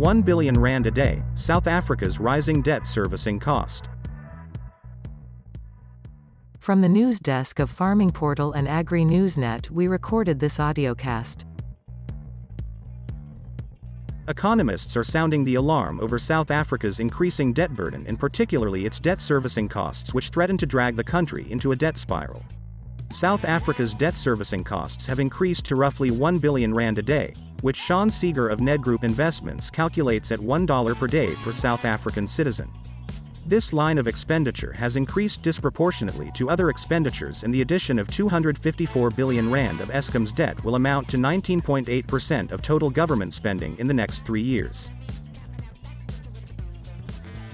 1 billion rand a day, South Africa's rising debt servicing cost. From the news desk of Farming Portal and Agri Newsnet, we recorded this audiocast. Economists are sounding the alarm over South Africa's increasing debt burden and particularly its debt servicing costs which threaten to drag the country into a debt spiral. South Africa's debt servicing costs have increased to roughly 1 billion rand a day, which Sean Seeger of Nedgroup Investments calculates at $1 per day per South African citizen. This line of expenditure has increased disproportionately to other expenditures and the addition of 254 billion rand of Eskom's debt will amount to 19.8% of total government spending in the next three years.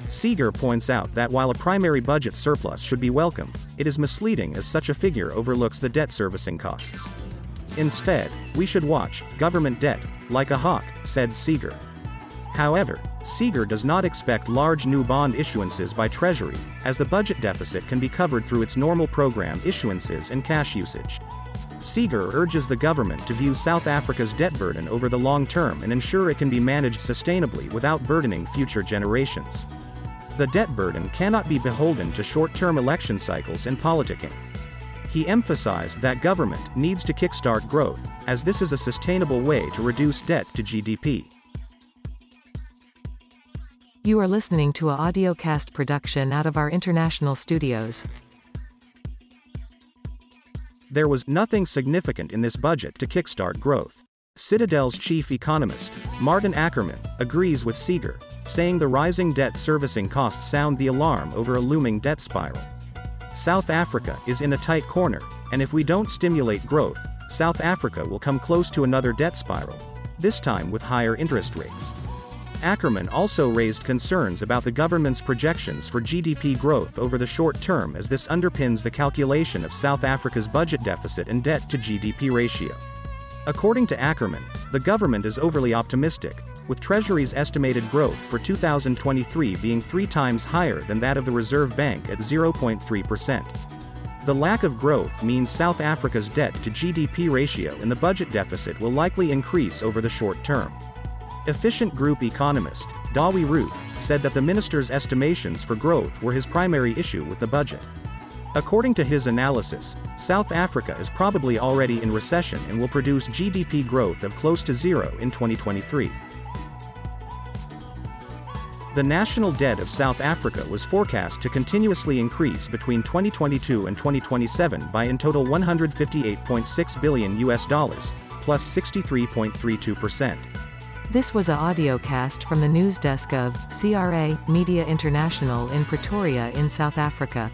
Seeger points out that while a primary budget surplus should be welcome, it is misleading as such a figure overlooks the debt servicing costs. Instead, we should watch government debt like a hawk, said Seeger. However, Seeger does not expect large new bond issuances by Treasury, as the budget deficit can be covered through its normal program issuances and cash usage. Seeger urges the government to view South Africa's debt burden over the long term and ensure it can be managed sustainably without burdening future generations. The debt burden cannot be beholden to short term election cycles and politicking. He emphasized that government needs to kickstart growth, as this is a sustainable way to reduce debt to GDP. You are listening to a audiocast production out of our international studios. There was nothing significant in this budget to kickstart growth. Citadel's chief economist, Maarten Ackerman, agrees with Seeger, saying the rising debt servicing costs sound the alarm over a looming debt spiral. South Africa is in a tight corner, and if we don't stimulate growth, South Africa will come close to another debt spiral, this time with higher interest rates. Ackerman also raised concerns about the government's projections for GDP growth over the short term as this underpins the calculation of South Africa's budget deficit and debt to GDP ratio. According to Ackerman, the government is overly optimistic, with Treasury's estimated growth for 2023 being three times higher than that of the Reserve Bank at 0.3%. The lack of growth means South Africa's debt to GDP ratio and the budget deficit will likely increase over the short term. Efficient Group economist, Dawie Roodt, said that the minister's estimations for growth were his primary issue with the budget. According to his analysis, South Africa is probably already in recession and will produce GDP growth of close to zero in 2023. The national debt of South Africa was forecast to continuously increase between 2022 and 2027 by in total 158.6 billion US dollars, plus 63.32%. This was a audiocast from the news desk of CRA Media International in Pretoria in South Africa.